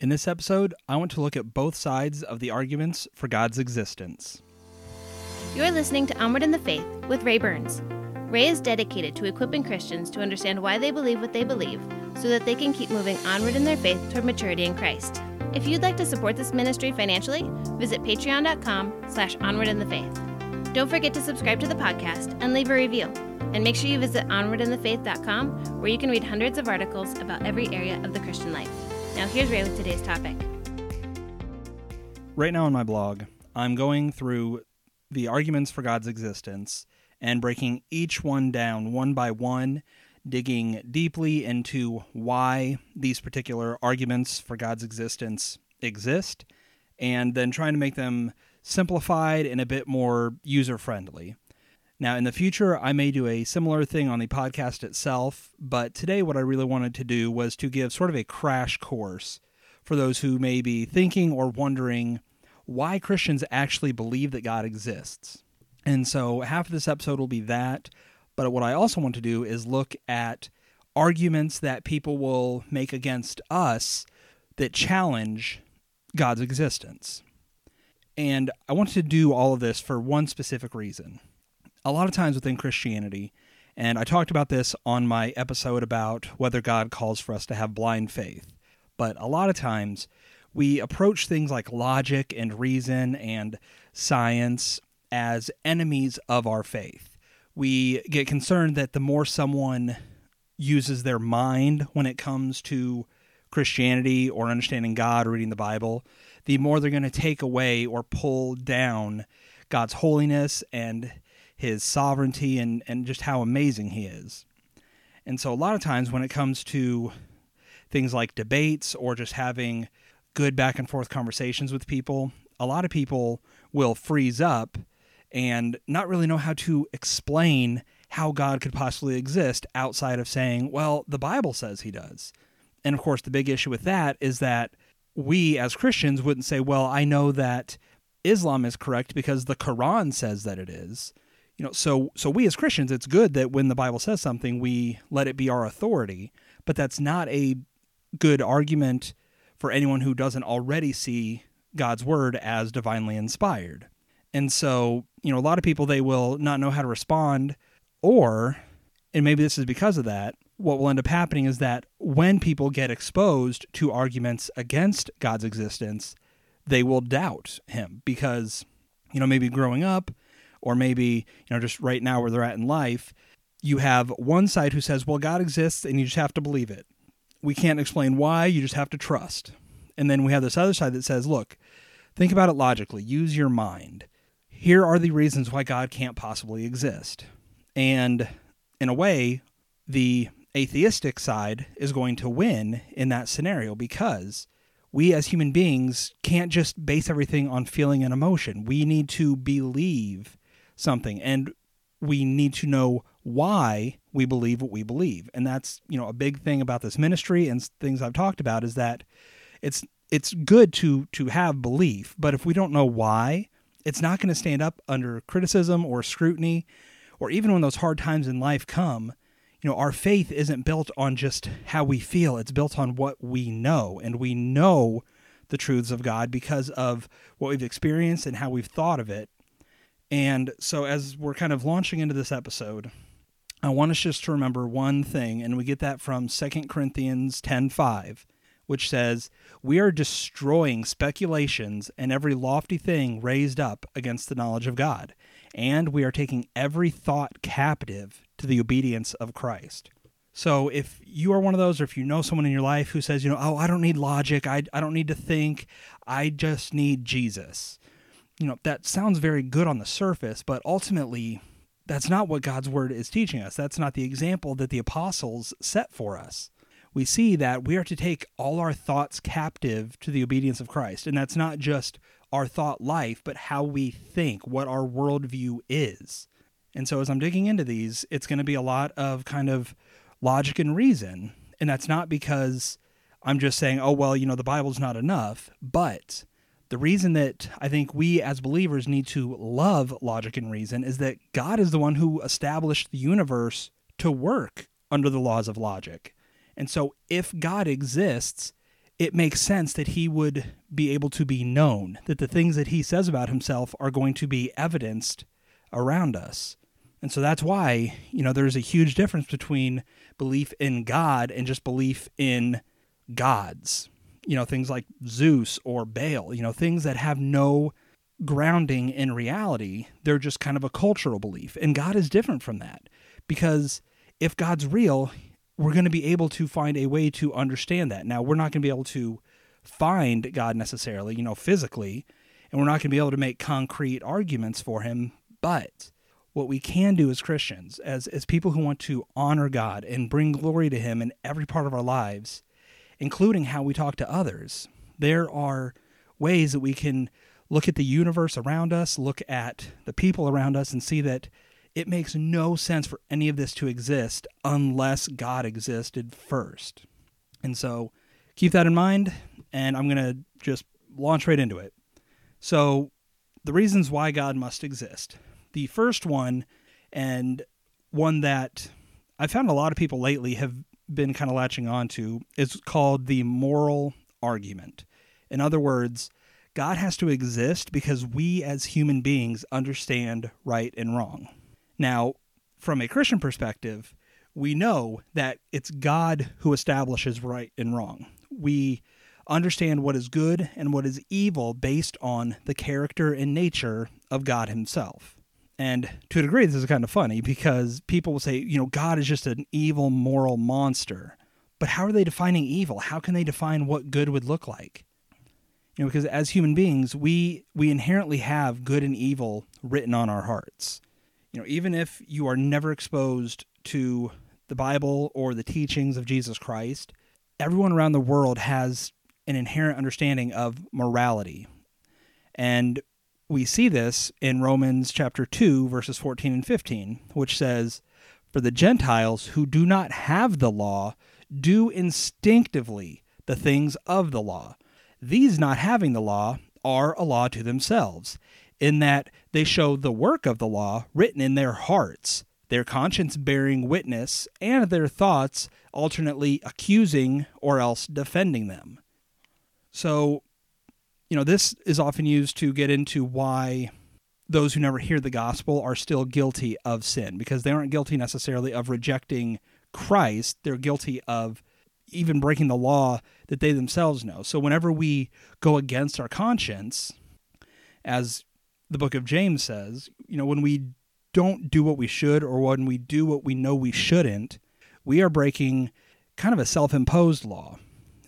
In this episode, I want to look at both sides of the arguments for God's existence. You're listening to Onward in the Faith with Ray Burns. Ray is dedicated to equipping Christians to understand why they believe what they believe so that they can keep moving onward in their faith toward maturity in Christ. If you'd like to support this ministry financially, visit patreon.com slash onward in the faith. Don't forget to subscribe to the podcast and leave a review. And make sure you visit onwardinthefaith.com where you can read hundreds of articles about every area of the Christian life. Now, here's Ray with today's topic. Right now on my blog, I'm going through the arguments for God's existence and breaking each one down one by one, digging deeply into why these particular arguments for God's existence exist, and then trying to make them simplified and a bit more user friendly. Now, in the future, I may do a similar thing on the podcast itself, but today what I really wanted to do was to give sort of a crash course for those who may be thinking or wondering why Christians actually believe that God exists. And so half of this episode will be that, but what I also want to do is look at arguments that people will make against us that challenge God's existence. And I wanted to do all of this for one specific reason a lot of times within Christianity, and I talked about this on my episode about whether God calls for us to have blind faith, but a lot of times we approach things like logic and reason and science as enemies of our faith. We get concerned that the more someone uses their mind when it comes to Christianity or understanding God or reading the Bible, the more they're going to take away or pull down God's holiness and his sovereignty and, and just how amazing he is. And so, a lot of times when it comes to things like debates or just having good back and forth conversations with people, a lot of people will freeze up and not really know how to explain how God could possibly exist outside of saying, well, the Bible says he does. And of course, the big issue with that is that we as Christians wouldn't say, well, I know that Islam is correct because the Quran says that it is you know so so we as christians it's good that when the bible says something we let it be our authority but that's not a good argument for anyone who doesn't already see god's word as divinely inspired. And so you know a lot of people they will not know how to respond or and maybe this is because of that what will end up happening is that when people get exposed to arguments against god's existence they will doubt him because you know maybe growing up or maybe you know just right now where they're at in life you have one side who says well god exists and you just have to believe it. We can't explain why you just have to trust. And then we have this other side that says look think about it logically. Use your mind. Here are the reasons why god can't possibly exist. And in a way the atheistic side is going to win in that scenario because we as human beings can't just base everything on feeling and emotion. We need to believe something. And we need to know why we believe what we believe. And that's you know a big thing about this ministry and things i've talked about is that it's it's good to to have belief. But if we don't know why it's not going to stand up under criticism or scrutiny or even when those hard times in life come you know our faith isn't built on just how we feel. It's built on what we know. And we know the truths of god because of what we've experienced and how we've thought of it and so, as we're kind of launching into this episode, I want us just to remember one thing, and we get that from 2 Corinthians 10:5, which says, "We are destroying speculations and every lofty thing raised up against the knowledge of God, and we are taking every thought captive to the obedience of Christ." So if you are one of those, or if you know someone in your life who says, you know, oh, I don't need logic, I, I don't need to think, I just need Jesus you know, that sounds very good on the surface, but ultimately, that's not what God's word is teaching us. That's not the example that the apostles set for us. We see that we are to take all our thoughts captive to the obedience of Christ. And that's not just our thought life, but how we think, what our worldview is. And so, as I'm digging into these, it's going to be a lot of kind of logic and reason. And that's not because I'm just saying, oh, well, you know, the Bible's not enough, but the reason that I think we as believers need to love logic and reason is that God is the one who established the universe to work under the laws of logic. And so if God exists, it makes sense that he would be able to be known, that the things that he says about himself are going to be evidenced around us. And so that's why, you know, there's a huge difference between belief in God and just belief in gods. You know, things like Zeus or Baal, you know, things that have no grounding in reality. They're just kind of a cultural belief. And God is different from that because if God's real, we're going to be able to find a way to understand that. Now, we're not going to be able to find God necessarily, you know, physically, and we're not going to be able to make concrete arguments for him, but what we can do as Christians, as as people who want to honor God and bring glory to him in every part of our lives, including how we talk to others, there are ways that we can look at the universe around us, look at the people around us and see that it makes no sense for any of this to exist unless God existed first. And so keep that in mind, and I'm going to just launch right into it. So, the reasons why God must exist. The first one, and one that I found a lot of people lately have been kind of latching on to, is called the moral argument. In other words, God has to exist because we as human beings understand right and wrong. Now, from a Christian perspective, we know that it's God who establishes right and wrong. We understand what is good and what is evil based on the character and nature of God Himself. And to a degree, this is kind of funny because people will say, you know, God is just an evil moral monster. But how are they defining evil? How can they define what good would look like? You know, because as human beings, we we inherently have good and evil written on our hearts you know, even if you are never exposed to the Bible or the teachings of Jesus Christ, everyone around the world has an inherent understanding of morality. And we see this in Romans chapter 2 verses 14 and 15, which says, "For the Gentiles who do not have the law do instinctively the things of the law. These not having the law are a law to themselves, in that they show the work of the law written in their hearts, their conscience bearing witness, and their thoughts alternately accusing or else defending them. So, you know, this is often used to get into why those who never hear the gospel are still guilty of sin, because they aren't guilty necessarily of rejecting Christ, they're guilty of even breaking the law that they themselves know. So, whenever we go against our conscience, as the book of James says, you know, when we don't do what we should or when we do what we know we shouldn't, we are breaking kind of a self imposed law.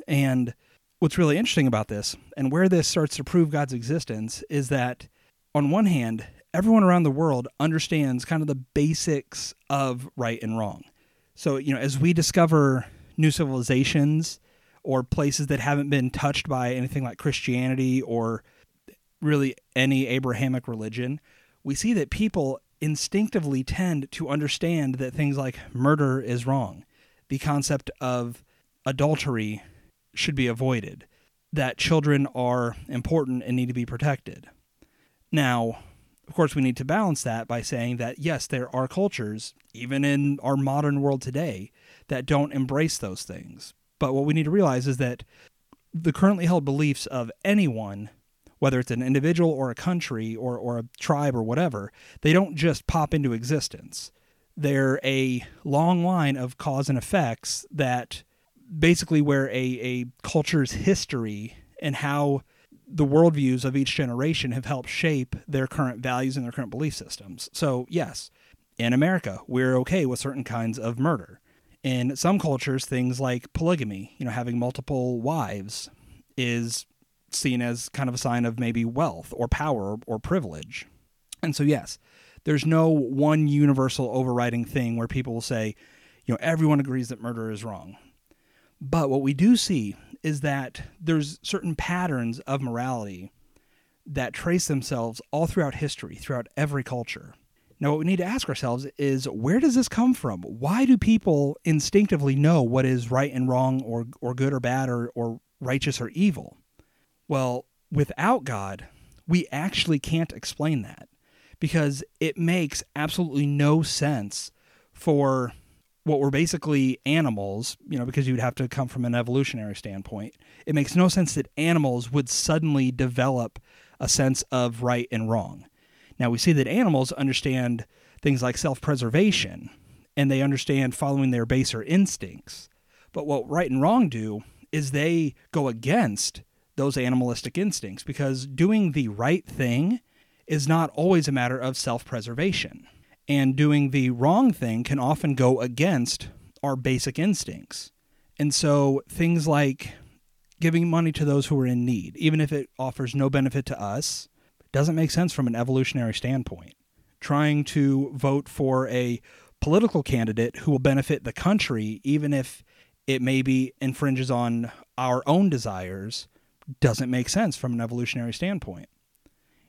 And what's really interesting about this and where this starts to prove God's existence is that, on one hand, everyone around the world understands kind of the basics of right and wrong. So, you know, as we discover new civilizations or places that haven't been touched by anything like Christianity or really any Abrahamic religion, we see that people instinctively tend to understand that things like murder is wrong, the concept of adultery should be avoided, that children are important and need to be protected. Now, of course, we need to balance that by saying that yes, there are cultures, even in our modern world today, that don't embrace those things. But what we need to realize is that the currently held beliefs of anyone whether it's an individual or a country or, or a tribe or whatever, they don't just pop into existence. They're a long line of cause and effects that basically where a, a culture's history and how the worldviews of each generation have helped shape their current values and their current belief systems. So, yes, in America, we're okay with certain kinds of murder. In some cultures, things like polygamy, you know, having multiple wives, is seen as kind of a sign of maybe wealth or power or privilege. And so, yes, there's no one universal overriding thing where people will say, you know, everyone agrees that murder is wrong. But what we do see is that there's certain patterns of morality that trace themselves all throughout history, throughout every culture. Now, what we need to ask ourselves is where does this come from? Why do people instinctively know what is right and wrong, or, or good or bad, or, or righteous or evil? Well, without God, we actually can't explain that because it makes absolutely no sense for what were basically animals, you know, because you'd have to come from an evolutionary standpoint, it makes no sense that animals would suddenly develop a sense of right and wrong. Now, we see that animals understand things like self preservation and they understand following their baser instincts. But what right and wrong do is they go against those animalistic instincts because doing the right thing is not always a matter of self preservation. And doing the wrong thing can often go against our basic instincts. And so things like giving money to those who are in need, even if it offers no benefit to us, doesn't make sense from an evolutionary standpoint. Trying to vote for a political candidate who will benefit the country, even if it maybe infringes on our own desires, doesn't make sense from an evolutionary standpoint.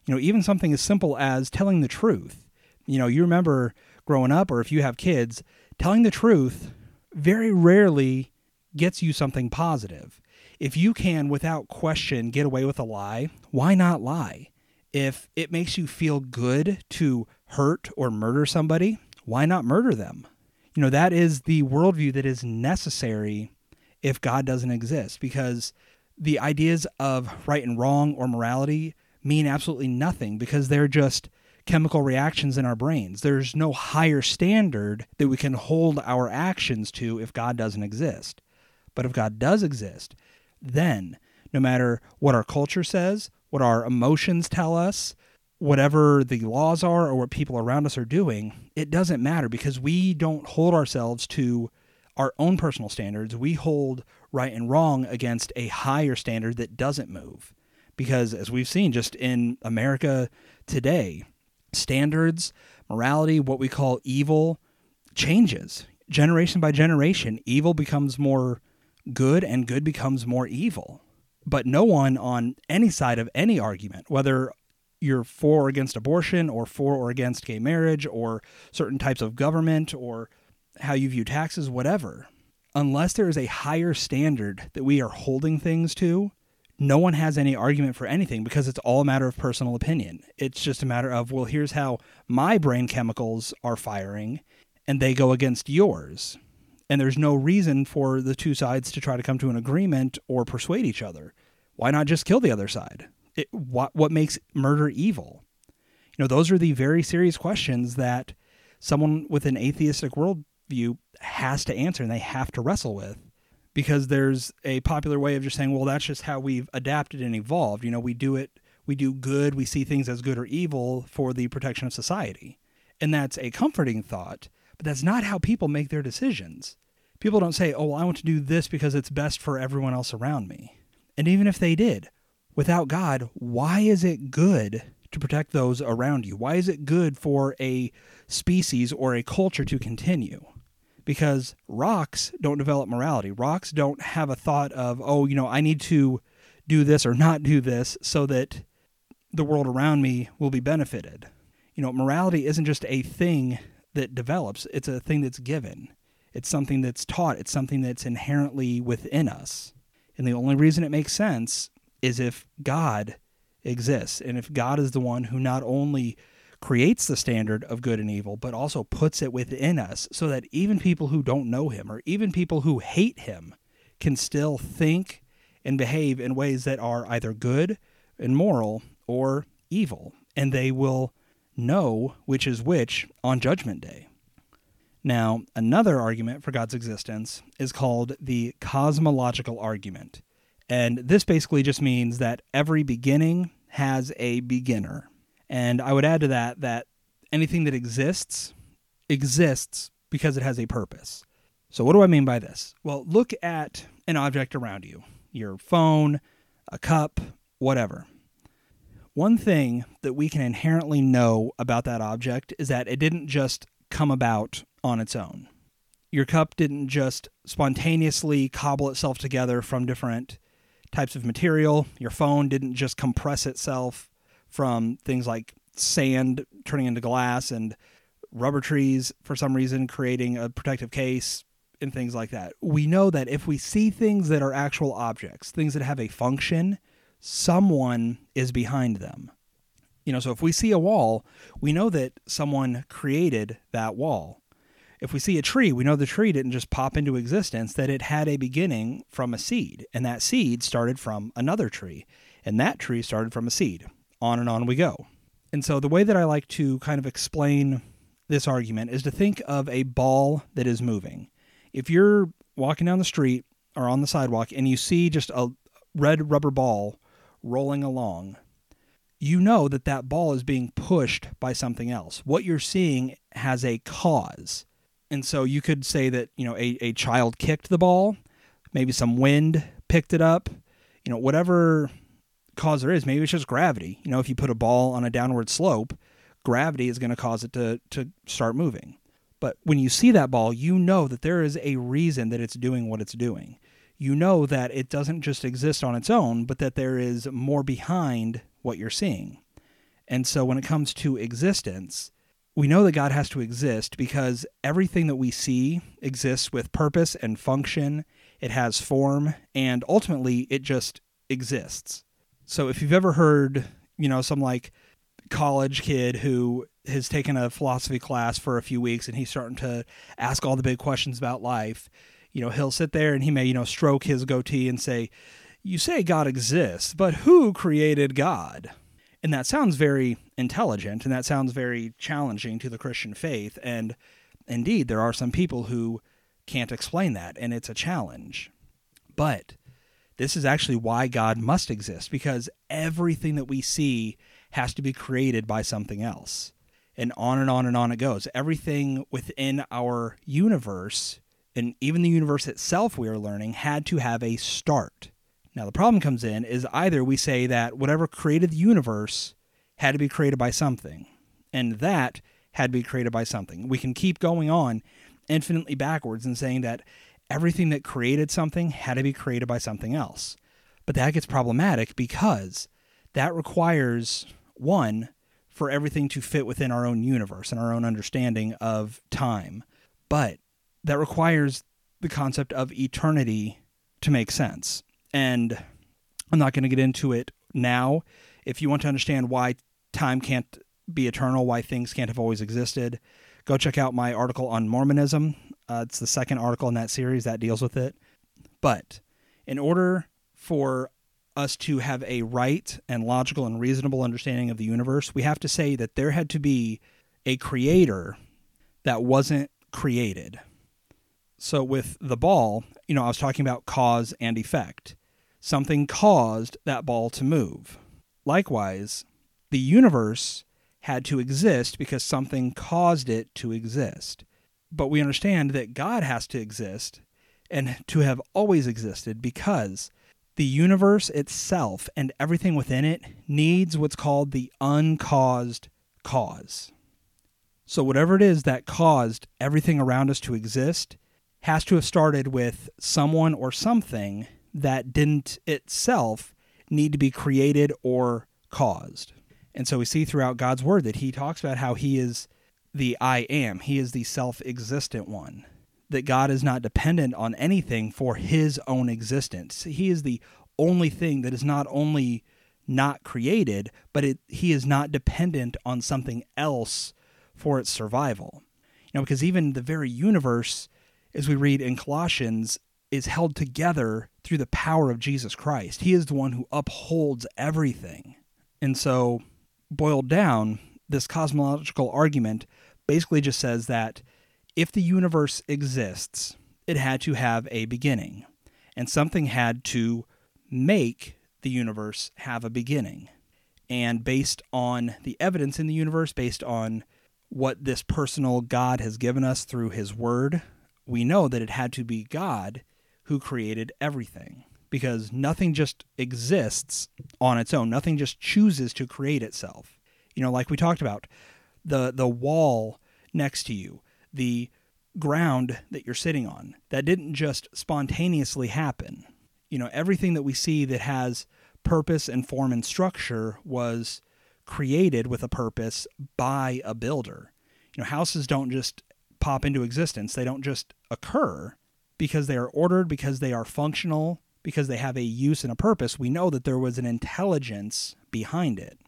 You know, even something as simple as telling the truth. You know, you remember growing up, or if you have kids, telling the truth very rarely gets you something positive. If you can, without question, get away with a lie, why not lie? If it makes you feel good to hurt or murder somebody, why not murder them? You know, that is the worldview that is necessary if God doesn't exist, because the ideas of right and wrong or morality mean absolutely nothing because they're just chemical reactions in our brains. There's no higher standard that we can hold our actions to if God doesn't exist. But if God does exist, then no matter what our culture says, what our emotions tell us, whatever the laws are or what people around us are doing, it doesn't matter because we don't hold ourselves to our own personal standards. We hold right and wrong against a higher standard that doesn't move. Because as we've seen just in America today, standards, morality, what we call evil changes generation by generation. Evil becomes more good and good becomes more evil. But no one on any side of any argument, whether you're for or against abortion or for or against gay marriage or certain types of government or how you view taxes, whatever, unless there is a higher standard that we are holding things to, no one has any argument for anything because it's all a matter of personal opinion. It's just a matter of, well, here's how my brain chemicals are firing, and they go against yours. And there's no reason for the two sides to try to come to an agreement or persuade each other. Why not just kill the other side? It, what, what makes murder evil? You know, those are the very serious questions that someone with an atheistic worldview has to answer and they have to wrestle with because there's a popular way of just saying, well, that's just how we've adapted and evolved. You know, we do it, we do good, we see things as good or evil for the protection of society. And that's a comforting thought, but that's not how people make their decisions. People don't say, oh, well, I want to do this because it's best for everyone else around me. And even if they did, without God, why is it good to protect those around you? Why is it good for a species or a culture to continue? Because rocks don't develop morality. Rocks don't have a thought of, oh, you know, I need to do this or not do this so that the world around me will be benefited. You know, morality isn't just a thing that develops, it's a thing that's given. It's something that's taught, it's something that's inherently within us. And the only reason it makes sense is if God exists and if God is the one who not only creates the standard of good and evil, but also puts it within us so that even people who don't know him or even people who hate him can still think and behave in ways that are either good and moral or evil. And they will know which is which on Judgment Day. Now, another argument for God's existence is called the cosmological argument. And this basically just means that every beginning has a beginner. And I would add to that that anything that exists exists because it has a purpose. So, what do I mean by this? Well, look at an object around you your phone, a cup, whatever. One thing that we can inherently know about that object is that it didn't just come about on its own. Your cup didn't just spontaneously cobble itself together from different types of material. Your phone didn't just compress itself from things like sand turning into glass and rubber trees for some reason creating a protective case and things like that. We know that if we see things that are actual objects, things that have a function, someone is behind them. You know, so if we see a wall, we know that someone created that wall. If we see a tree, we know the tree didn't just pop into existence, that it had a beginning from a seed, and that seed started from another tree, and that tree started from a seed. On and on we go. And so, the way that I like to kind of explain this argument is to think of a ball that is moving. If you're walking down the street or on the sidewalk and you see just a red rubber ball rolling along, you know that that ball is being pushed by something else. What you're seeing has a cause. And so you could say that, you know, a, a child kicked the ball, maybe some wind picked it up, you know, whatever cause there is, maybe it's just gravity. You know, if you put a ball on a downward slope, gravity is going to cause it to, to start moving. But when you see that ball, you know that there is a reason that it's doing what it's doing. You know that it doesn't just exist on its own, but that there is more behind what you're seeing. And so when it comes to existence, we know that God has to exist because everything that we see exists with purpose and function. It has form, and ultimately, it just exists. So if you've ever heard, you know, some like college kid who has taken a philosophy class for a few weeks and he's starting to ask all the big questions about life, you know, he'll sit there and he may, you know, stroke his goatee and say, You say God exists, but who created God? And that sounds very intelligent and that sounds very challenging to the Christian faith. And indeed, there are some people who can't explain that, and it's a challenge. But this is actually why God must exist, because everything that we see has to be created by something else. And on and on and on it goes. Everything within our universe, and even the universe itself, we are learning, had to have a start. Now, the problem comes in is either we say that whatever created the universe had to be created by something, and that had to be created by something. We can keep going on infinitely backwards and saying that everything that created something had to be created by something else. But that gets problematic because that requires, one, for everything to fit within our own universe and our own understanding of time. But that requires the concept of eternity to make sense. And I'm not going to get into it now. If you want to understand why time can't be eternal, why things can't have always existed, go check out my article on Mormonism. Uh, it's the second article in that series that deals with it. But in order for us to have a right and logical and reasonable understanding of the universe, we have to say that there had to be a creator that wasn't created. So with the ball, you know, I was talking about cause and effect. Something caused that ball to move. Likewise, the universe had to exist because something caused it to exist. But we understand that God has to exist and to have always existed because the universe itself and everything within it needs what's called the uncaused cause. So, whatever it is that caused everything around us to exist has to have started with someone or something that didn't itself need to be created or caused. And so we see throughout God's word that he talks about how he is the I am, he is the self existent one that God is not dependent on anything for his own existence. He is the only thing that is not only not created, but it, he is not dependent on something else for its survival. You know, because even the very universe, as we read in Colossians, is held together through the power of Jesus Christ. He is the one who upholds everything. And so, boiled down, this cosmological argument basically just says that if the universe exists, it had to have a beginning, and something had to make the universe have a beginning. And based on the evidence in the universe, based on what this personal God has given us through his word, we know that it had to be God who created everything because nothing just exists on its own. Nothing just chooses to create itself. You know, like we talked about, the the wall next to you, the ground that you're sitting on. That didn't just spontaneously happen. You know, everything that we see that has purpose and form and structure was created with a purpose by a builder. You know, houses don't just pop into existence, they don't just occur because they are ordered, because they are functional, because they have a use and a purpose. We know that there was an intelligence behind it.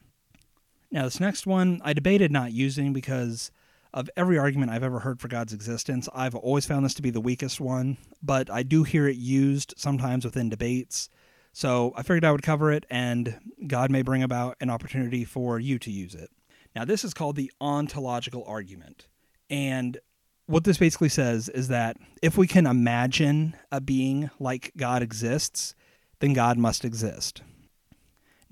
Now, this next one I debated not using because of every argument I've ever heard for God's existence, I've always found this to be the weakest one, but I do hear it used sometimes within debates. So I figured I would cover it, and God may bring about an opportunity for you to use it. Now, this is called the ontological argument. And what this basically says is that if we can imagine a being like God exists, then God must exist.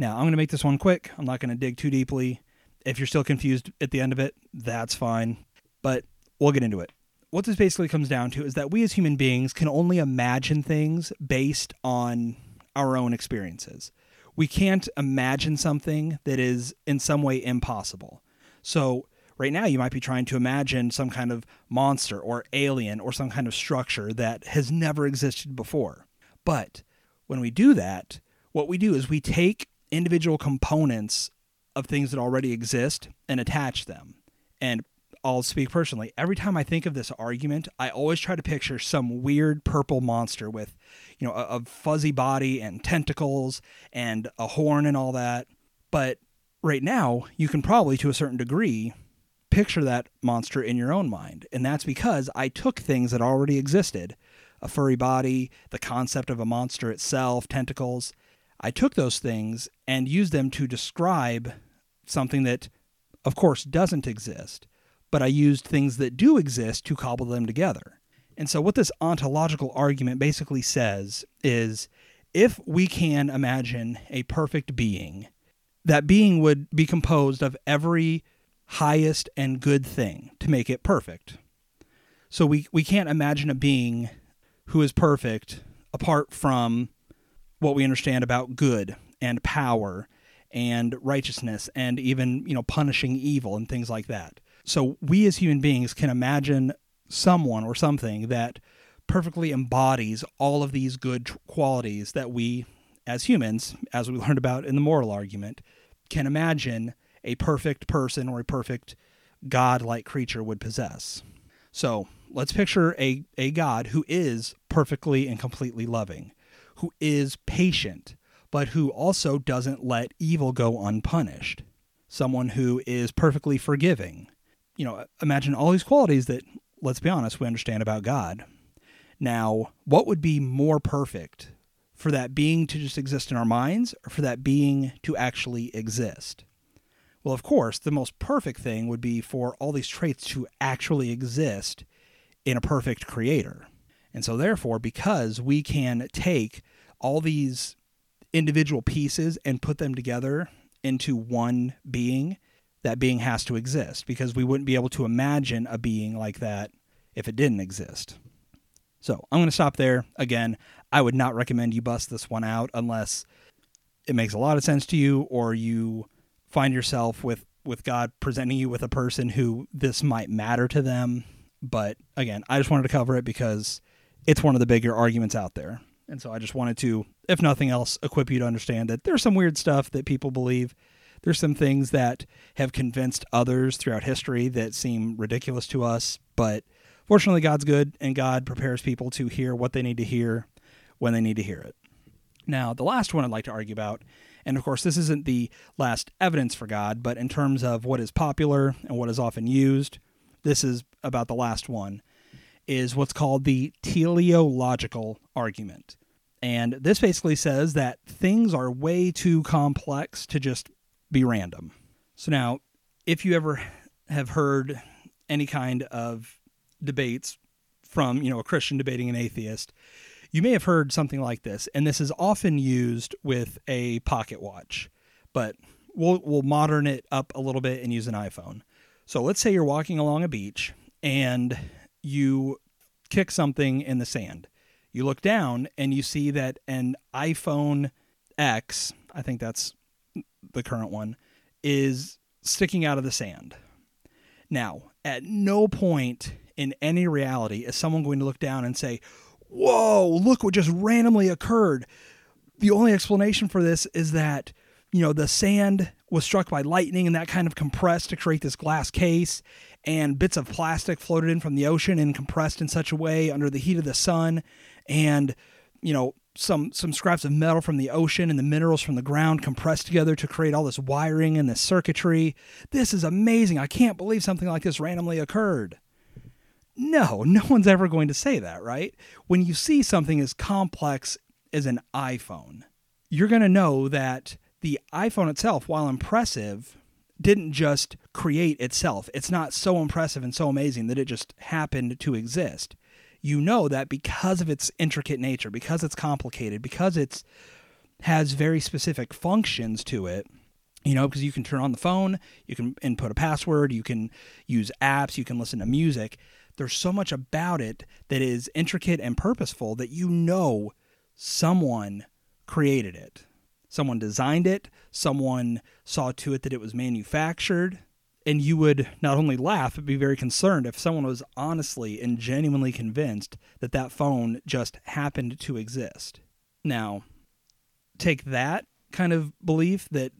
Now, I'm going to make this one quick. I'm not going to dig too deeply. If you're still confused at the end of it, that's fine. But we'll get into it. What this basically comes down to is that we as human beings can only imagine things based on our own experiences. We can't imagine something that is in some way impossible. So, right now, you might be trying to imagine some kind of monster or alien or some kind of structure that has never existed before. But when we do that, what we do is we take individual components of things that already exist and attach them. And I'll speak personally. Every time I think of this argument, I always try to picture some weird purple monster with, you know, a, a, fuzzy body and tentacles and a horn and all that. But right now, you can probably, to a certain degree, picture that monster in your own mind. And that's because I took things that already existed a furry body, the concept of a monster itself, tentacles. I took those things and used them to describe something that, of course, doesn't exist but I used things that do exist to cobble them together. And so, what this ontological argument basically says is if we can imagine a perfect being, that being would be composed of every highest and good thing to make it perfect. So, we, we can't imagine a being who is perfect apart from what we understand about good and power and righteousness and even, you know, punishing evil and things like that. So we as human beings can imagine someone or something that perfectly embodies all of these good qualities that we as humans, as we learned about in the moral argument, can imagine a perfect person or a perfect god-like creature would possess. So, let's picture a, a God who is perfectly and completely loving, who is patient, but who also doesn't let evil go unpunished. Someone who is perfectly forgiving, you know, imagine all these qualities that, let's be honest, we understand about God. Now, what would be more perfect for that being to just exist in our minds or for that being to actually exist? Well, of course, the most perfect thing would be for all these traits to actually exist in a perfect creator. And so, therefore, because we can take all these individual pieces and put them together into one being, that being has to exist because we wouldn't be able to imagine a being like that if it didn't exist. So I'm going to stop there. Again, I would not recommend you bust this one out unless it makes a lot of sense to you or you find yourself with, with God presenting you with a person who this might matter to them. But again, I just wanted to cover it because it's one of the bigger arguments out there. And so I just wanted to, if nothing else, equip you to understand that there's some weird stuff that people believe there's some things that have convinced others throughout history that seem ridiculous to us, but fortunately, God's good and God prepares people to hear what they need to hear when they need to hear it. Now, the last one I'd like to argue about, and of course, this isn't the last evidence for God, but in terms of what is popular and what is often used, this is about the last one, is what's called the teleological argument. And this basically says that things are way too complex to just be random. So now, if you ever have heard any kind of debates from, you know, a Christian debating an atheist, you may have heard something like this, and this is often used with a pocket watch, but we'll we'll modern it up a little bit and use an iPhone. So let's say you're walking along a beach and you kick something in the sand. You look down and you see that an iPhone X, I think that's the current one, is sticking out of the sand. Now, at no point in any reality is someone going to look down and say, Whoa, look what just randomly occurred. The only explanation for this is that, you know, the sand was struck by lightning and that kind of compressed to create this glass case, and bits of plastic floated in from the ocean and compressed in such a way under the heat of the sun. And, you know, some some scraps of metal from the ocean and the minerals from the ground compressed together to create all this wiring and this circuitry. This is amazing. I can't believe something like this randomly occurred. No, no one's ever going to say that, right? When you see something as complex as an iPhone, you're going to know that the iPhone itself, while impressive, didn't just create itself. It's not so impressive and so amazing that it just happened to exist. You know that because of its intricate nature, because it's complicated, because it's has very specific functions to it, you know, because you can turn on the phone, you can input a password, you can use apps, you can listen to music. There's so much about it that is intricate and purposeful that you know someone created it. Someone designed it, someone saw to it that it was manufactured, and you would not only laugh but be very concerned if someone was honestly and genuinely convinced that that phone just happened to exist. Now, take that kind of belief that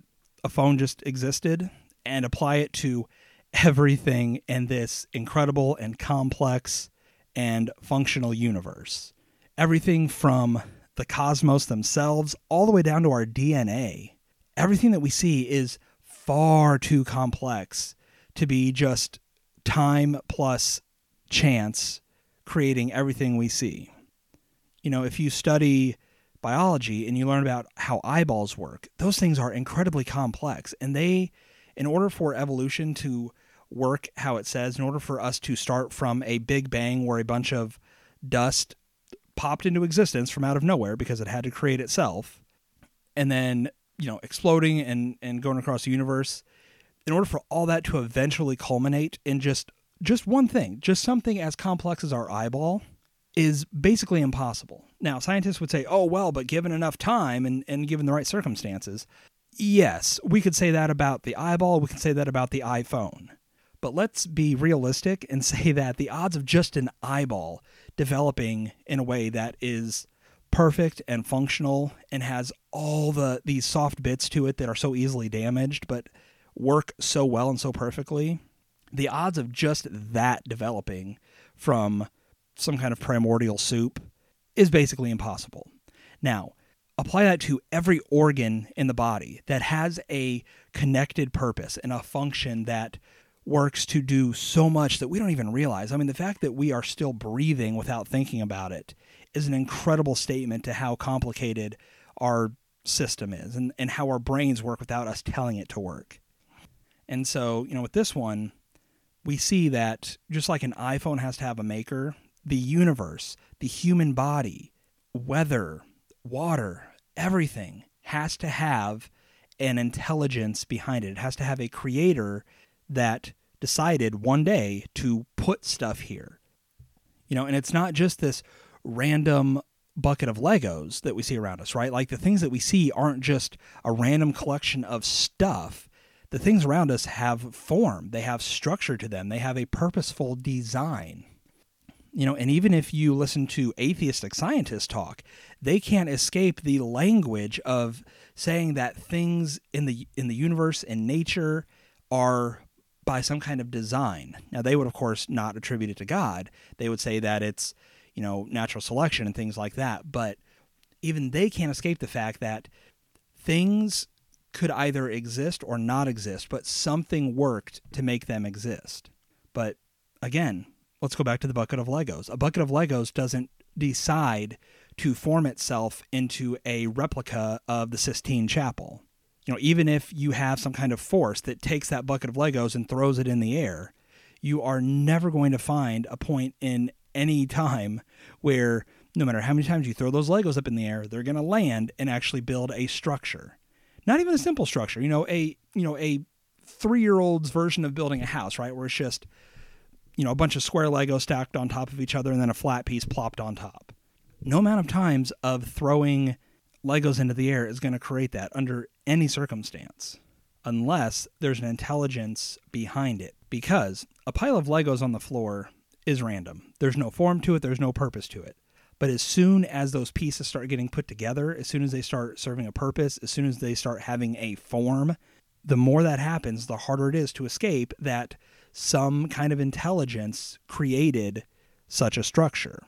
a phone just existed and apply it to everything in this incredible and complex and functional universe. Everything from the cosmos themselves all the way down to our DNA. Everything that we see is far too complex to be just time plus chance creating everything we see. You know, if you study biology and you learn about how eyeballs work, those things are incredibly complex. And they, in order for evolution to work how it says, in order for us to start from a big bang where a bunch of dust popped into existence from out of nowhere because it had to create itself, and then, you know, exploding and, and going across the universe, in order for all that to eventually culminate in just just one thing, just something as complex as our eyeball, is basically impossible. Now, scientists would say, oh, well, but given enough time and, and given the right circumstances, yes, we could say that about the eyeball, we can say that about the iPhone. But let's be realistic and say that the odds of just an eyeball developing in a way that is perfect and functional and has all the these soft bits to it that are so easily damaged but work so well and so perfectly the odds of just that developing from some kind of primordial soup is basically impossible now apply that to every organ in the body that has a connected purpose and a function that works to do so much that we don't even realize. I mean, the fact that we are still breathing without thinking about it is an incredible statement to how complicated our system is and, and how our brains work without us telling it to work. And so, you know, with this one, we see that just like an iPhone has to have a maker, the universe, the human body, weather, water, everything has to have an intelligence behind it. It has to have a creator that decided one day to put stuff here. You know, and it's not just this random bucket of Legos that we see around us, right? Like the things that we see aren't just a random collection of stuff. The things around us have form, they have structure to them, they have a purposeful design. You know, and even if you listen to atheistic scientists talk, they can't escape the language of saying that things in the in the universe and nature are by some kind of design. Now, they would, of course, not attribute it to God. They would say that it's, you know, natural selection and things like that. But even they can't escape the fact that things could either exist or not exist, but something worked to make them exist. But again, let's go back to the bucket of Legos. A bucket of Legos doesn't decide to form itself into a replica of the Sistine Chapel you know, even if you have some kind of force that takes that bucket of Legos and throws it in the air, you are never going to find a point in any time where no matter how many times you throw those Legos up in the air, they're going to land and actually build a structure. Not even a simple structure, you know, a you know, a 3-year-old's version of building a house, right? Where it's just you know, a bunch of square Legos stacked on top of each other and then a flat piece plopped on top. No amount of times of throwing Legos into the air is going to create that under any circumstance, unless there's an intelligence behind it. Because a pile of Legos on the floor is random. There's no form to it, there's no purpose to it. But as soon as those pieces start getting put together, as soon as they start serving a purpose, as soon as they start having a form, the more that happens, the harder it is to escape that some kind of intelligence created such a structure.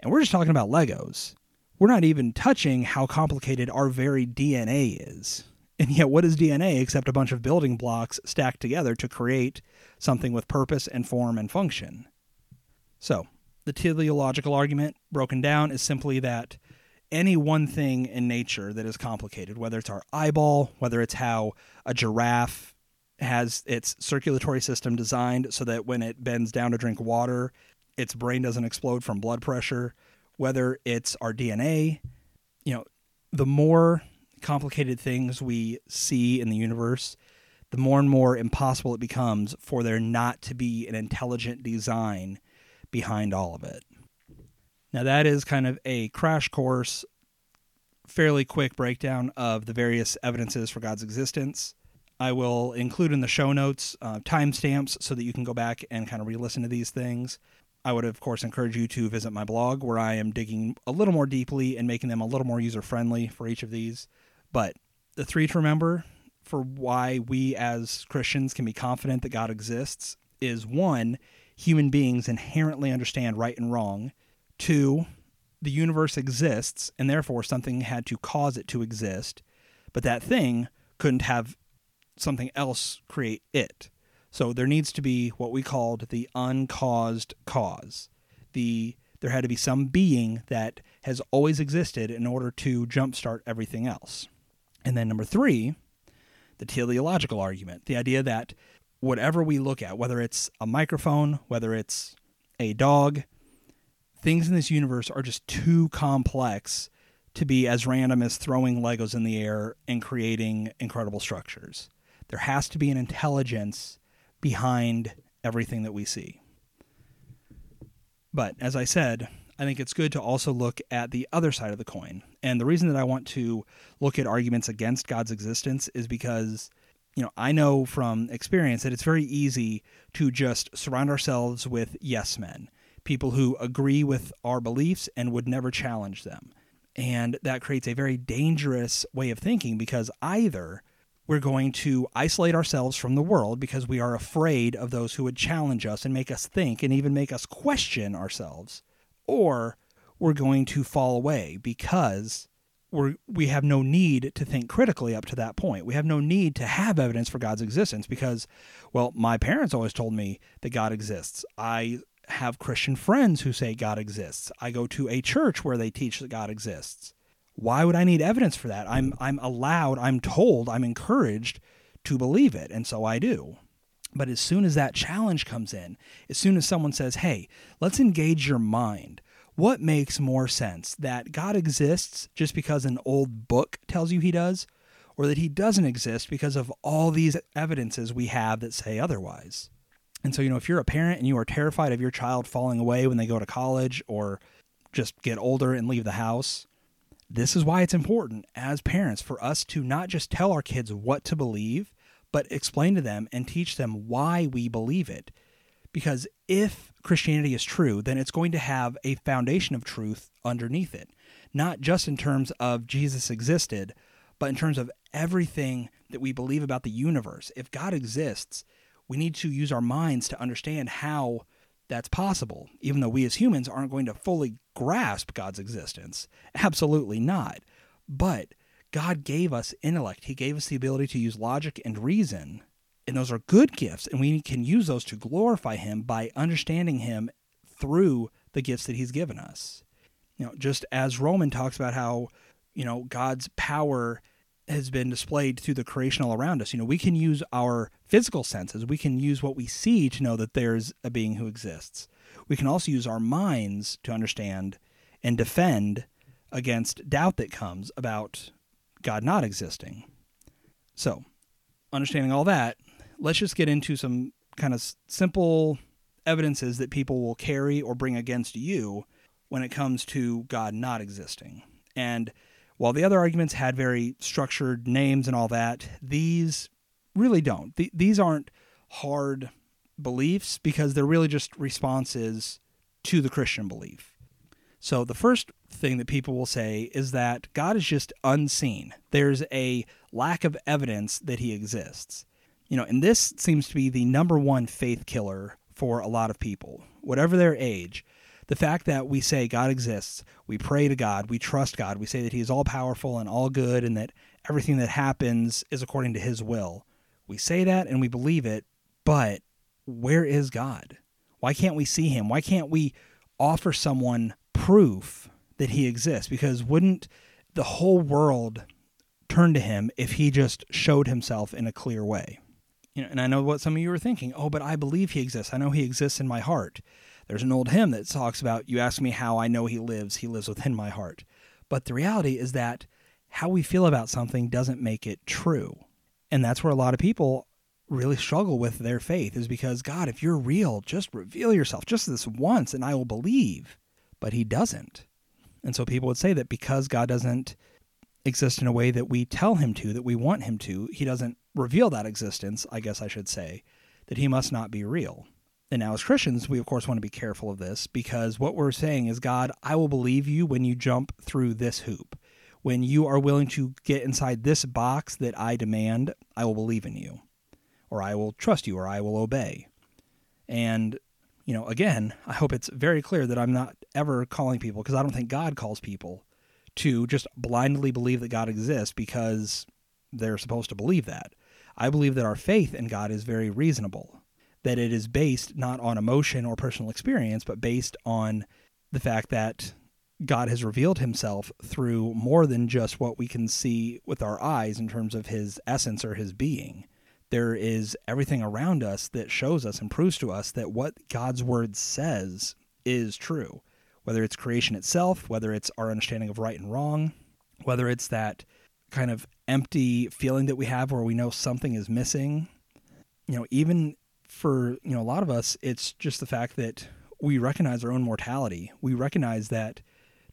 And we're just talking about Legos we're not even touching how complicated our very DNA is. And yet, what is DNA except a bunch of building blocks stacked together to create something with purpose and form and function? So, the teleological argument broken down is simply that any one thing in nature that is complicated, whether it's our eyeball, whether it's how a giraffe has its circulatory system designed so that when it bends down to drink water, its brain doesn't explode from blood pressure, whether it's our DNA, you know, the more complicated things we see in the universe, the more and more impossible it becomes for there not to be an intelligent design behind all of it. Now, that is kind of a crash course, fairly quick breakdown of the various evidences for God's existence. I will include in the show notes uh, timestamps so that you can go back and kind of re listen to these things. I would, of course, encourage you to visit my blog where I am digging a little more deeply and making them a little more user friendly for each of these. But the three to remember for why we as Christians can be confident that God exists is one, human beings inherently understand right and wrong. Two, the universe exists and therefore something had to cause it to exist, but that thing couldn't have something else create it. So there needs to be what we called the uncaused cause. The there had to be some being that has always existed in order to jumpstart everything else. And then number three, the teleological argument, the idea that whatever we look at, whether it's a microphone, whether it's a dog, things in this universe are just too complex to be as random as throwing Legos in the air and creating incredible structures. There has to be an intelligence behind everything that we see. But as I said, I think it's good to also look at the other side of the coin. And the reason that I want to look at arguments against God's existence is because, you know, I know from experience that it's very easy to just surround ourselves with yes men, people who agree with our beliefs and would never challenge them. And that creates a very dangerous way of thinking because either we're going to isolate ourselves from the world because we are afraid of those who would challenge us and make us think and even make us question ourselves or we're going to fall away because we're, we have no need to think critically up to that point. We have no need to have evidence for God's existence because, well, my parents always told me that God exists. I have Christian friends who say God exists. I go to a church where they teach that God exists. Why would I need evidence for that? I'm I'm allowed, I'm told, I'm encouraged to believe it, and so I do. But as soon as that challenge comes in, as soon as someone says, hey, let's engage your mind, what makes more sense? That God exists just because an old book tells you he does, or that he doesn't exist because of all these evidences we have that say otherwise? And so, you know, if you're a parent and you are terrified of your child falling away when they go to college or just get older and leave the house, this is why it's important as parents for us to not just tell our kids what to believe, but explain to them and teach them why we believe it. Because if Christianity is true, then it's going to have a foundation of truth underneath it, not just in terms of Jesus existed, but in terms of everything that we believe about the universe. If God exists, we need to use our minds to understand how that's possible, even though we as humans aren't going to fully grasp God's existence. Absolutely not. But God gave us intellect. He gave us the ability to use logic and reason. And those are good gifts. And we can use those to glorify Him by understanding Him through the gifts that He's given us. You know, just as Roman talks about how, you know, God's power has been displayed through the creation all around us. You know, we can use our physical senses, we can use what we see to know that there's a being who exists. We can also use our minds to understand and defend against doubt that comes about God not existing. So, understanding all that, let's just get into some kind of simple evidences that people will carry or bring against you when it comes to God not existing. And while the other arguments had very structured names and all that, these really don't. Th- these aren't hard beliefs because they're really just responses to the Christian belief. So the first thing that people will say is that God is just unseen. There's a lack of evidence that he exists. You know, and this seems to be the number one faith killer for a lot of people, whatever their age. The fact that we say God exists, we pray to God, we trust God, we say that He is all powerful and all good, and that everything that happens is according to His will. We say that and we believe it, but where is God? Why can't we see Him? Why can't we offer someone proof that He exists? Because wouldn't the whole world turn to Him if He just showed Himself in a clear way? You know, and I know what some of you are thinking. Oh, but I believe He exists. I know He exists in my heart. There's an old hymn that talks about, You ask me how I know He lives, He lives within my heart. But the reality is that how we feel about something doesn't make it true. And that's where a lot of people really struggle with their faith is because, God, if you're real, just reveal yourself just this once and I will believe. But He doesn't. And so people would say that because God doesn't exist in a way that we tell Him to, that we want Him to, He doesn't reveal that existence, I guess I should say, that He must not be real. And now, as Christians, we of course want to be careful of this because what we're saying is, God, I will believe you when you jump through this hoop. When you are willing to get inside this box that I demand, I will believe in you, or I will trust you, or I will obey. And, you know, again, I hope it's very clear that I'm not ever calling people, because I don't think God calls people to just blindly believe that God exists because they're supposed to believe that. I believe that our faith in God is very reasonable that it is based not on emotion or personal experience, but based on the fact that God has revealed himself through more than just what we can see with our eyes in terms of his essence or his being. There is everything around us that shows us and proves to us that what God's word says is true. Whether it's creation itself, whether it's our understanding of right and wrong, whether it's that kind of empty feeling that we have where we know something is missing. You know, even for you know a lot of us it's just the fact that we recognize our own mortality. We recognize that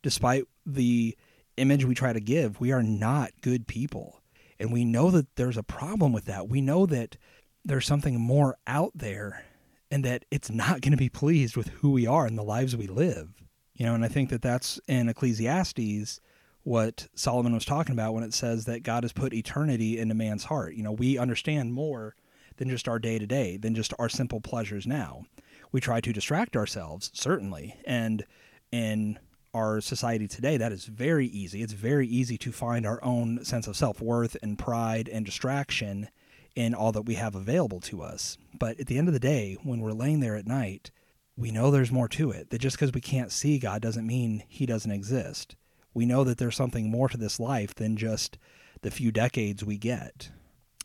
despite the image we try to give we are not good people. And we know that there's a problem with that. We know that there's something more out there and that it's not going to be pleased with who we are and the lives we live. You know and i think that that's in ecclesiastes what solomon was talking about when it says that god has put eternity into man's heart you know we understand more than just our day to day, than just our simple pleasures now. We try to distract ourselves, certainly. And in our society today, that is very easy. It's very easy to find our own sense of self worth and pride and distraction in all that we have available to us. But at the end of the day, when we're laying there at night, we know there's more to it. That just because we can't see God doesn't mean He doesn't exist. We know that there's something more to this life than just the few decades we get.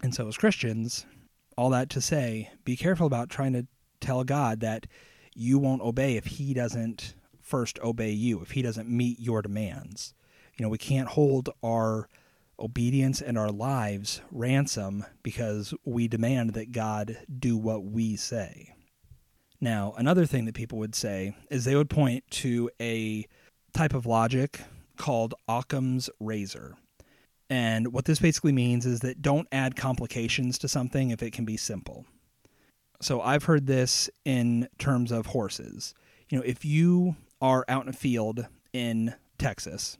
And so, as Christians, all that to say, be careful about trying to tell God that you won't obey if He doesn't first obey you, if He doesn't meet your demands. You know, we can't hold our obedience and our lives ransom because we demand that God do what we say. Now, another thing that people would say is they would point to a type of logic called Occam's razor. And what this basically means is that don't add complications to something if it can be simple. So I've heard this in terms of horses. You know, if you are out in a field in Texas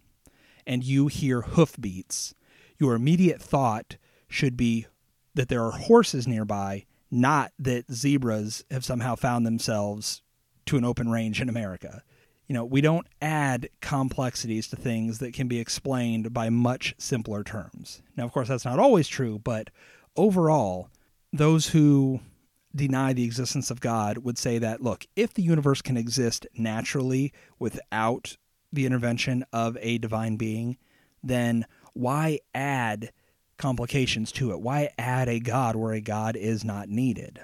and you hear hoofbeats, your immediate thought should be that there are horses nearby, not that zebras have somehow found themselves to an open range in America you know, we don't add complexities to things that can be explained by much simpler terms. Now, of course, that's not always true, but overall, those who deny the existence of God would say that, look, if the universe can exist naturally without the intervention of a divine being, then why add complications to it? Why add a God where a God is not needed?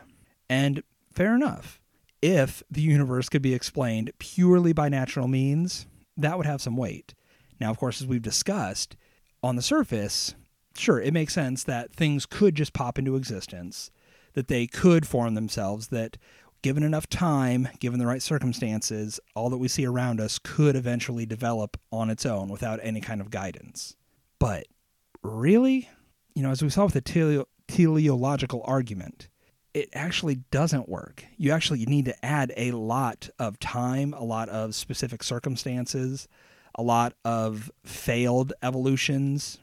And fair enough if the universe could be explained purely by natural means, that would have some weight. Now, of course, as we've discussed, on the surface, sure, it makes sense that things could just pop into existence, that they could form themselves, that given enough time, given the right circumstances, all that we see around us could eventually develop on its own without any kind of guidance. But really, you know, as we saw with the tele- teleological argument, it actually doesn't work. You actually need to add a lot of time, a lot of specific circumstances, a lot of failed evolutions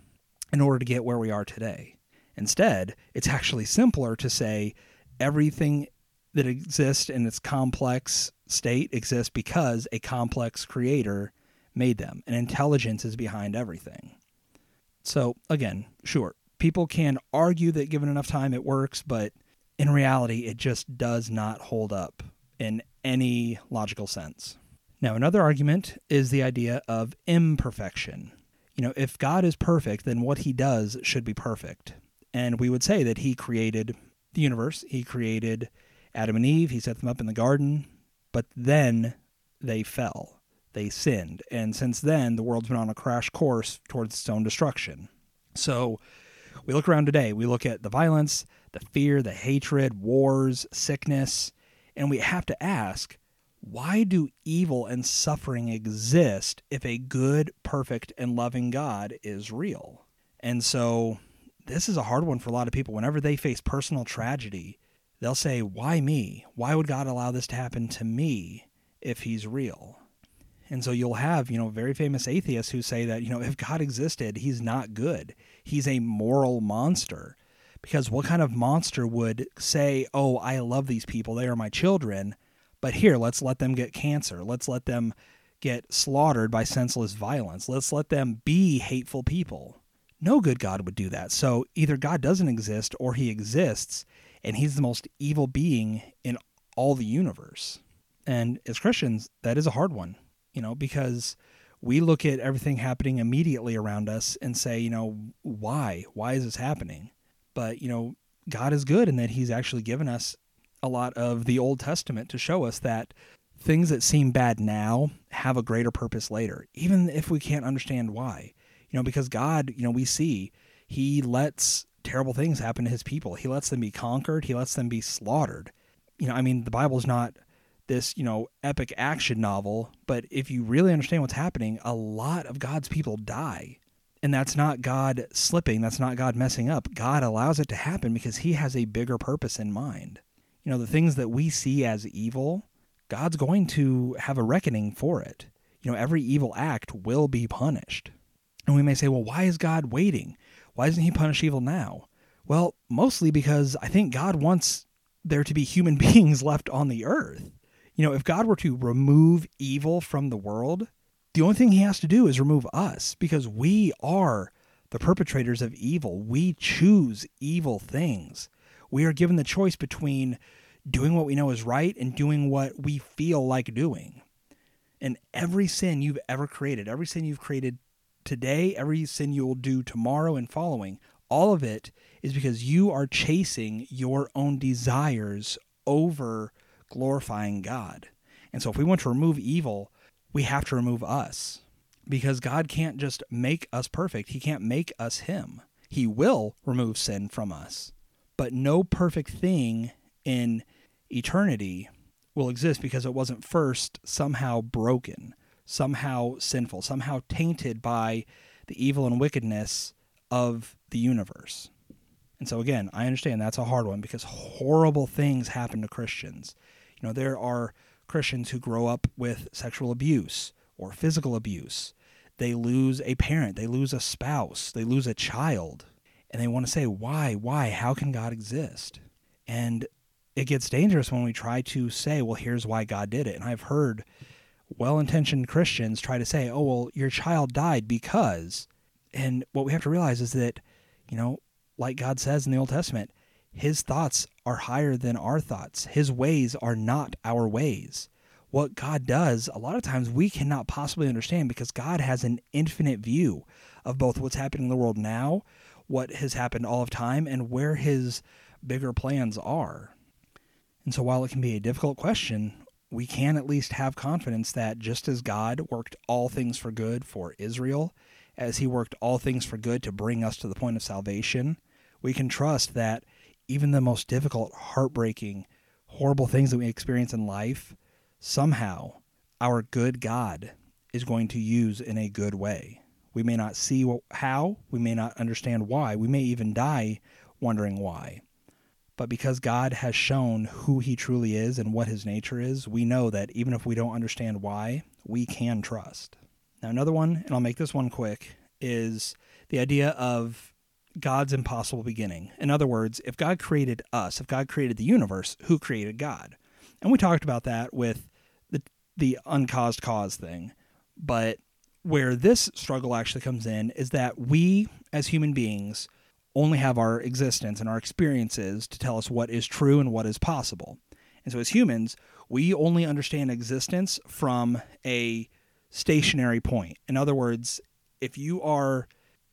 in order to get where we are today. Instead, it's actually simpler to say everything that exists in its complex state exists because a complex creator made them, and intelligence is behind everything. So, again, sure, people can argue that given enough time it works, but in reality, it just does not hold up in any logical sense. Now, another argument is the idea of imperfection. You know, if God is perfect, then what he does should be perfect. And we would say that he created the universe, he created Adam and Eve, he set them up in the garden, but then they fell. They sinned. And since then, the world's been on a crash course towards its own destruction. So we look around today, we look at the violence, the fear, the hatred, wars, sickness, and we have to ask why do evil and suffering exist if a good, perfect, and loving God is real? And so this is a hard one for a lot of people. Whenever they face personal tragedy, they'll say, Why me? Why would God allow this to happen to me if he's real? And so you'll have, you know, very famous atheists who say that, you know, if God existed, he's not good. He's a moral monster. Because what kind of monster would say, oh, I love these people, they are my children, but here, let's let them get cancer. Let's let them get slaughtered by senseless violence. Let's let them be hateful people. No good God would do that. So either God doesn't exist or he exists and he's the most evil being in all the universe. And as Christians, that is a hard one, you know, because we look at everything happening immediately around us and say, you know, why? Why is this happening? But, you know, God is good in that he's actually given us a lot of the Old Testament to show us that things that seem bad now have a greater purpose later, even if we can't understand why. You know, because God, you know, we see he lets terrible things happen to his people. He lets them be conquered, he lets them be slaughtered. You know, I mean, the Bible's not this, you know, epic action novel, but if you really understand what's happening, a lot of God's people die. And that's not God slipping, that's not God messing up. God allows it to happen because he has a bigger purpose in mind. You know, the things that we see as evil, God's going to have a reckoning for it. You know, every evil act will be punished. And we may say, well, why is God waiting? Why doesn't he punish evil now? Well, mostly because I think God wants there to be human beings left on the earth. You know, if God were to remove evil from the world, the only thing he has to do is remove us because we are the perpetrators of evil. We choose evil things. We are given the choice between doing what we know is right and doing what we feel like doing. And every sin you've ever created, every sin you've created today, every sin you will do tomorrow and following, all of it is because you are chasing your own desires over glorifying God. And so if we want to remove evil, we have to remove us because God can't just make us perfect. He can't make us Him. He will remove sin from us. But no perfect thing in eternity will exist because it wasn't first somehow broken somehow sinful, somehow tainted by the evil and wickedness of the universe. And so, again, I understand that's a hard one because horrible things happen to Christians. You know, there are Christians who grow up with sexual abuse or physical abuse. They lose a parent, they lose a spouse, they lose a child, and they want to say, why, why, how can God exist? And it gets dangerous when we try to say, well, here's why God did it. And I've heard well intentioned Christians try to say, oh, well, your child died because. And what we have to realize is that, you know, like God says in the Old Testament, his thoughts are higher than our thoughts, his ways are not our ways. What God does, a lot of times we cannot possibly understand because God has an infinite view of both what's happening in the world now, what has happened all of time, and where his bigger plans are. And so while it can be a difficult question, we can at least have confidence that just as God worked all things for good for Israel, as he worked all things for good to bring us to the point of salvation, we can trust that even the most difficult, heartbreaking, horrible things that we experience in life, somehow our good God is going to use in a good way. We may not see how, we may not understand why, we may even die wondering why. But because God has shown who he truly is and what his nature is, we know that even if we don't understand why, we can trust. Now, another one, and I'll make this one quick, is the idea of God's impossible beginning. In other words, if God created us, if God created the universe, who created God? And we talked about that with the the uncaused cause thing. But where this struggle actually comes in is that we as human beings only have our existence and our experiences to tell us what is true and what is possible. And so as humans, we only understand existence from a stationary point. In other words, if you are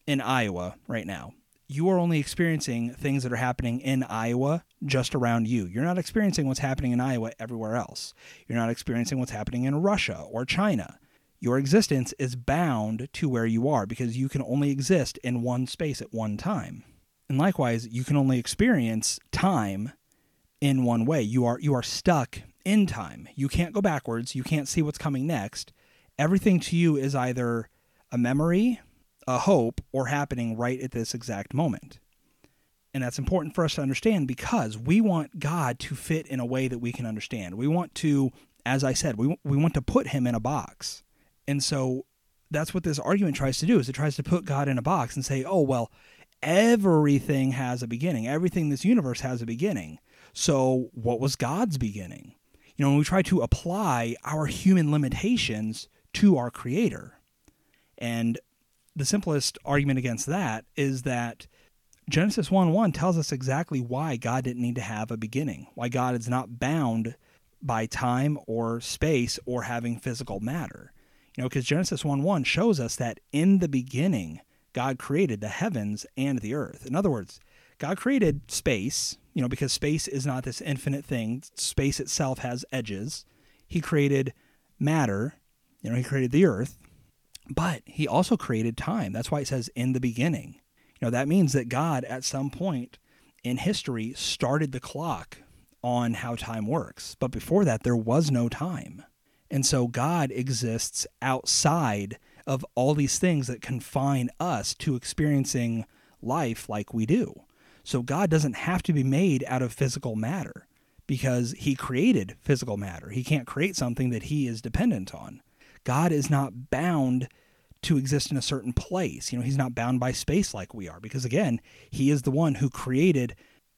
in Iowa right now, you are only experiencing things that are happening in Iowa just around you. You're not experiencing what's happening in Iowa everywhere else. You're not experiencing what's happening in Russia or China. Your existence is bound to where you are because you can only exist in one space at one time. And likewise, you can only experience time in one way. You are you are stuck in time. You can't go backwards. You can't see what's coming next. Everything to you is either a memory a hope or happening right at this exact moment. And that's important for us to understand because we want God to fit in a way that we can understand. We want to, as I said, we, we want to put him in a box. And so that's what this argument tries to do is it tries to put God in a box and say, "Oh, well, everything has a beginning. Everything in this universe has a beginning. So, what was God's beginning?" You know, when we try to apply our human limitations to our creator. And the simplest argument against that is that Genesis 1 1 tells us exactly why God didn't need to have a beginning, why God is not bound by time or space or having physical matter. You know, because Genesis 1 1 shows us that in the beginning, God created the heavens and the earth. In other words, God created space, you know, because space is not this infinite thing, space itself has edges. He created matter, you know, He created the earth, but he also created time. That's why it says in the beginning. You know, that means that God at some point in history started the clock on how time works. But before that, there was no time. And so God exists outside of all these things that confine us to experiencing life like we do. So God doesn't have to be made out of physical matter because he created physical matter. He can't create something that he is dependent on. God is not bound to exist in a certain place. You know, he's not bound by space like we are because again, he is the one who created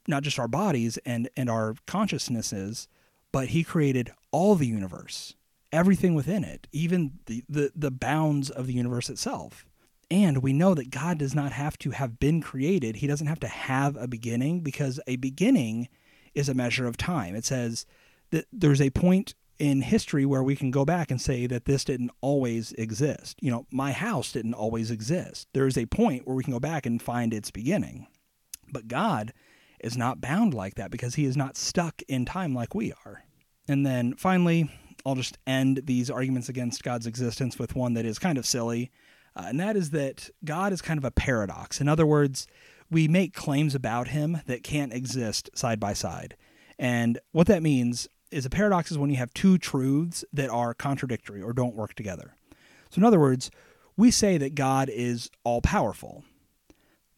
not just our bodies and and our consciousnesses, but he created all the universe, everything within it, even the the, the bounds of the universe itself. And we know that God does not have to have been created. He doesn't have to have a beginning because a beginning is a measure of time. It says that there's a point in history where we can go back and say that this didn't always exist. You know, my house didn't always exist. There is a point where we can go back and find its beginning. But God is not bound like that because he is not stuck in time like we are. And then finally, I'll just end these arguments against God's existence with one that is kind of silly, uh, and that is that God is kind of a paradox. In other words, we make claims about him that can't exist side by side. And what that means is a paradox is when you have two truths that are contradictory or don't work together. So, in other words, we say that God is all powerful.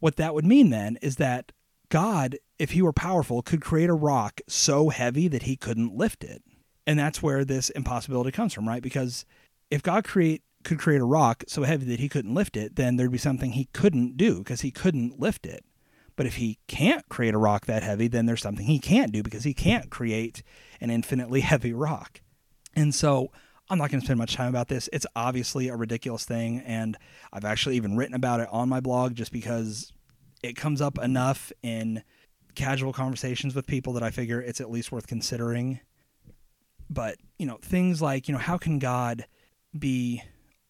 What that would mean then is that God, if he were powerful, could create a rock so heavy that he couldn't lift it. And that's where this impossibility comes from, right? Because if God create could create a rock so heavy that he couldn't lift it, then there'd be something he couldn't do because he couldn't lift it. But if he can't create a rock that heavy, then there's something he can't do because he can't create an infinitely heavy rock. And so I'm not going to spend much time about this. It's obviously a ridiculous thing. And I've actually even written about it on my blog just because it comes up enough in casual conversations with people that I figure it's at least worth considering. But, you know, things like, you know, how can God be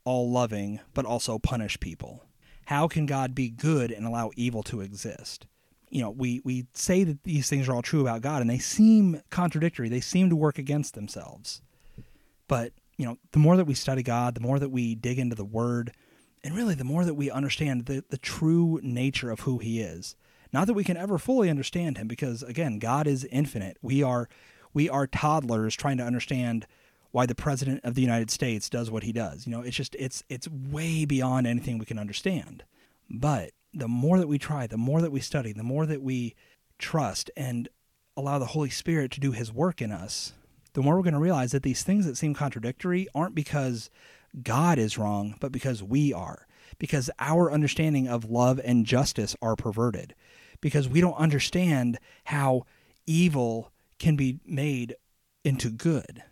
all loving but also punish people? How can God be good and allow evil to exist? You know, we, we say that these things are all true about God and they seem contradictory. They seem to work against themselves. But, you know, the more that we study God, the more that we dig into the Word, and really the more that we understand the, the true nature of who He is. Not that we can ever fully understand Him, because again, God is infinite. We are we are toddlers trying to understand why the president of the United States does what he does. You know, it's just it's it's way beyond anything we can understand. But the more that we try, the more that we study, the more that we trust and allow the Holy Spirit to do his work in us, the more we're going to realize that these things that seem contradictory aren't because God is wrong, but because we are. because our understanding of love and justice are perverted, because we don't understand how evil can be made into good.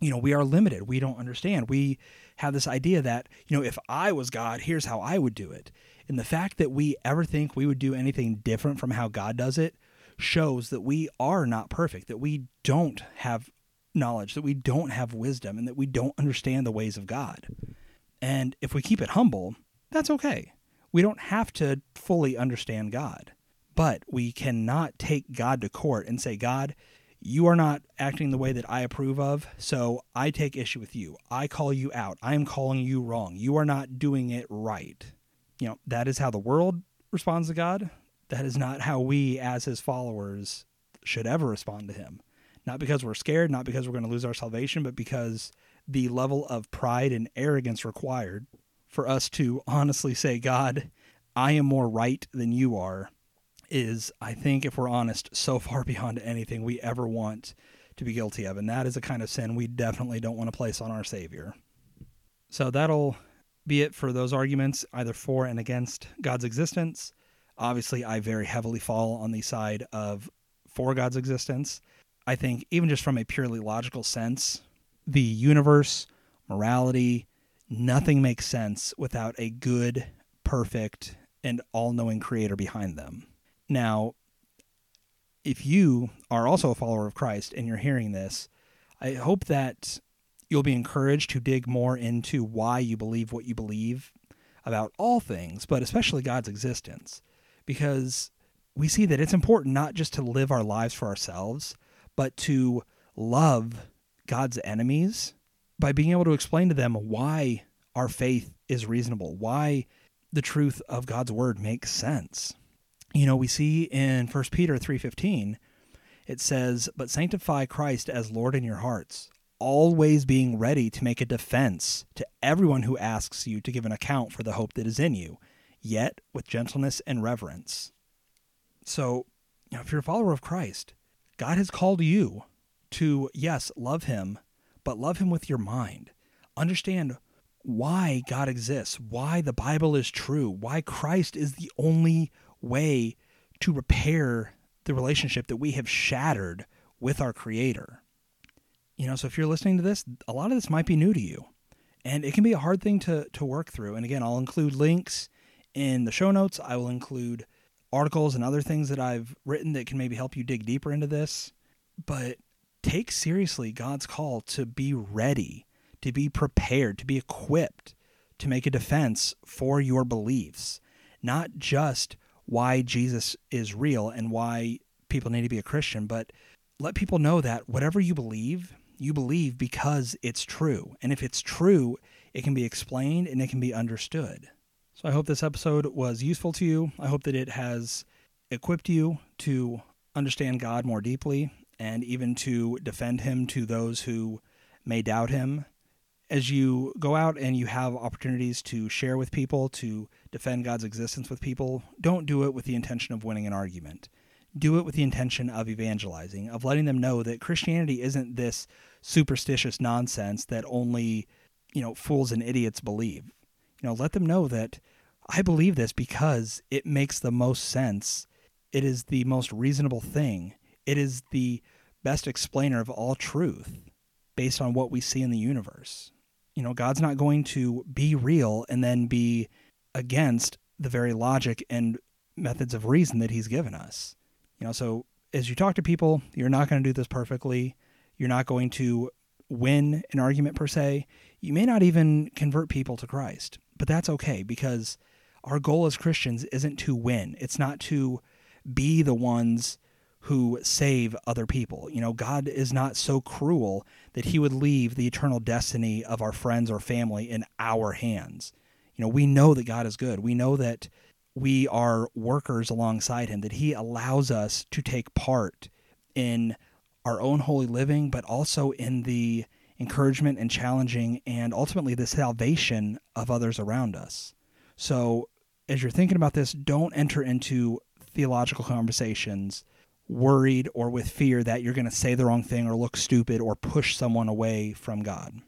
You know, we are limited. We don't understand. We have this idea that, you know, if I was God, here's how I would do it. And the fact that we ever think we would do anything different from how God does it shows that we are not perfect, that we don't have knowledge, that we don't have wisdom, and that we don't understand the ways of God. And if we keep it humble, that's okay. We don't have to fully understand God, but we cannot take God to court and say, God, you are not acting the way that I approve of, so I take issue with you. I call you out. I am calling you wrong. You are not doing it right. You know, that is how the world responds to God. That is not how we, as his followers, should ever respond to him. Not because we're scared, not because we're going to lose our salvation, but because the level of pride and arrogance required for us to honestly say, God, I am more right than you are, is, I think, if we're honest, so far beyond anything we ever want to be guilty of. And that is a kind of sin we definitely don't want to place on our Savior. So that'll be it for those arguments, either for and against God's existence. Obviously, I very heavily fall on the side of for God's existence. I think, even just from a purely logical sense, the universe, morality, nothing makes sense without a good, perfect, and all knowing creator behind them. Now, if you are also a follower of Christ and you're hearing this, I hope that you'll be encouraged to dig more into why you believe what you believe about all things, but especially God's existence, because we see that it's important not just to live our lives for ourselves, but to love God's enemies by being able to explain to them why our faith is reasonable, why the truth of God's word makes sense. You know, we see in 1 Peter 3:15 it says, "But sanctify Christ as Lord in your hearts, always being ready to make a defense to everyone who asks you to give an account for the hope that is in you, yet with gentleness and reverence." So, if you're a follower of Christ, God has called you to, yes, love Him, but love Him with your mind. Understand why God exists, why the Bible is true, why Christ is the only way to repair the relationship that we have shattered with our Creator. You know, so if you're listening to this, a lot of this might be new to you. And it can be a hard thing to, to work through. And again, I'll include links in the show notes. I will include articles and other things that I've written that can maybe help you dig deeper into this. But take seriously God's call to be ready, to be prepared, to be equipped to make a defense for your beliefs, not just why Jesus is real and why people need to be a Christian, but let people know that whatever you believe, you believe because it's true. And if it's true, it can be explained and it can be understood. So I hope this episode was useful to you. I hope that it has equipped you to understand God more deeply and even to defend Him to those who may doubt Him. As you go out and you have opportunities to share with people, to defend God's existence with people, don't do it with the intention of winning an argument. Do it with the intention of evangelizing, of letting them know that Christianity isn't this superstitious nonsense that only, you know, fools and idiots believe. You know, let them know that I believe this because it makes the most sense. It is the most reasonable thing. It is the best explainer of all truth based on what we see in the universe. You know, God's not going to be real and then be against the very logic and methods of reason that he's given us. You know, so as you talk to people, you're not going to do this perfectly. You're not going to win an argument per se. You may not even convert people to Christ. But that's okay because our goal as Christians isn't to win. It's not to be the ones who save other people. You know, God is not so cruel that he would leave the eternal destiny of our friends or family in our hands. You know, we know that God is good. We know that we are workers alongside him, that he allows us to take part in our own holy living, but also in the encouragement and challenging and ultimately the salvation of others around us. So, as you're thinking about this, don't enter into theological conversations worried or with fear that you're going to say the wrong thing or look stupid or push someone away from God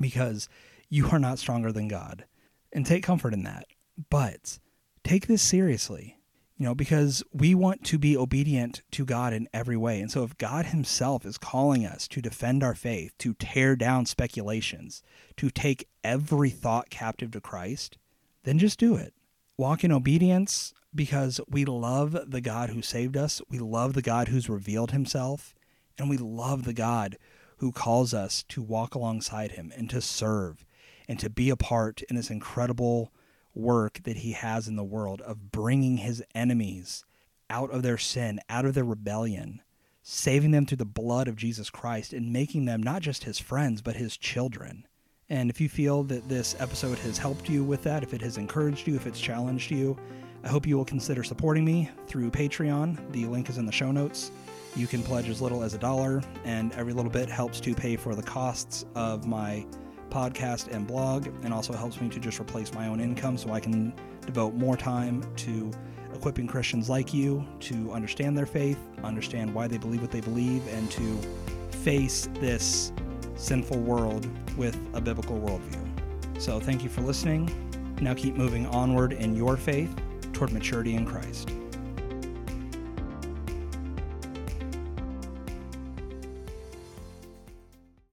because you are not stronger than God. And take comfort in that. But take this seriously, you know, because we want to be obedient to God in every way. And so if God Himself is calling us to defend our faith, to tear down speculations, to take every thought captive to Christ, then just do it. Walk in obedience because we love the God who saved us. We love the God who's revealed Himself. And we love the God who calls us to walk alongside Him and to serve and to be a part in this incredible work that he has in the world of bringing his enemies out of their sin, out of their rebellion, saving them through the blood of Jesus Christ, and making them not just his friends, but his children. And if you feel that this episode has helped you with that, if it has encouraged you, if it's challenged you, I hope you will consider supporting me through Patreon. The link is in the show notes. You can pledge as little as a dollar, and every little bit helps to pay for the costs of my podcast and blog, and also helps me to just replace my own income so I can devote more time to equipping Christians like you to understand their faith, understand why they believe what they believe, and to face this sinful world with a biblical worldview. So, thank you for listening. Now keep moving onward in your faith toward maturity in Christ.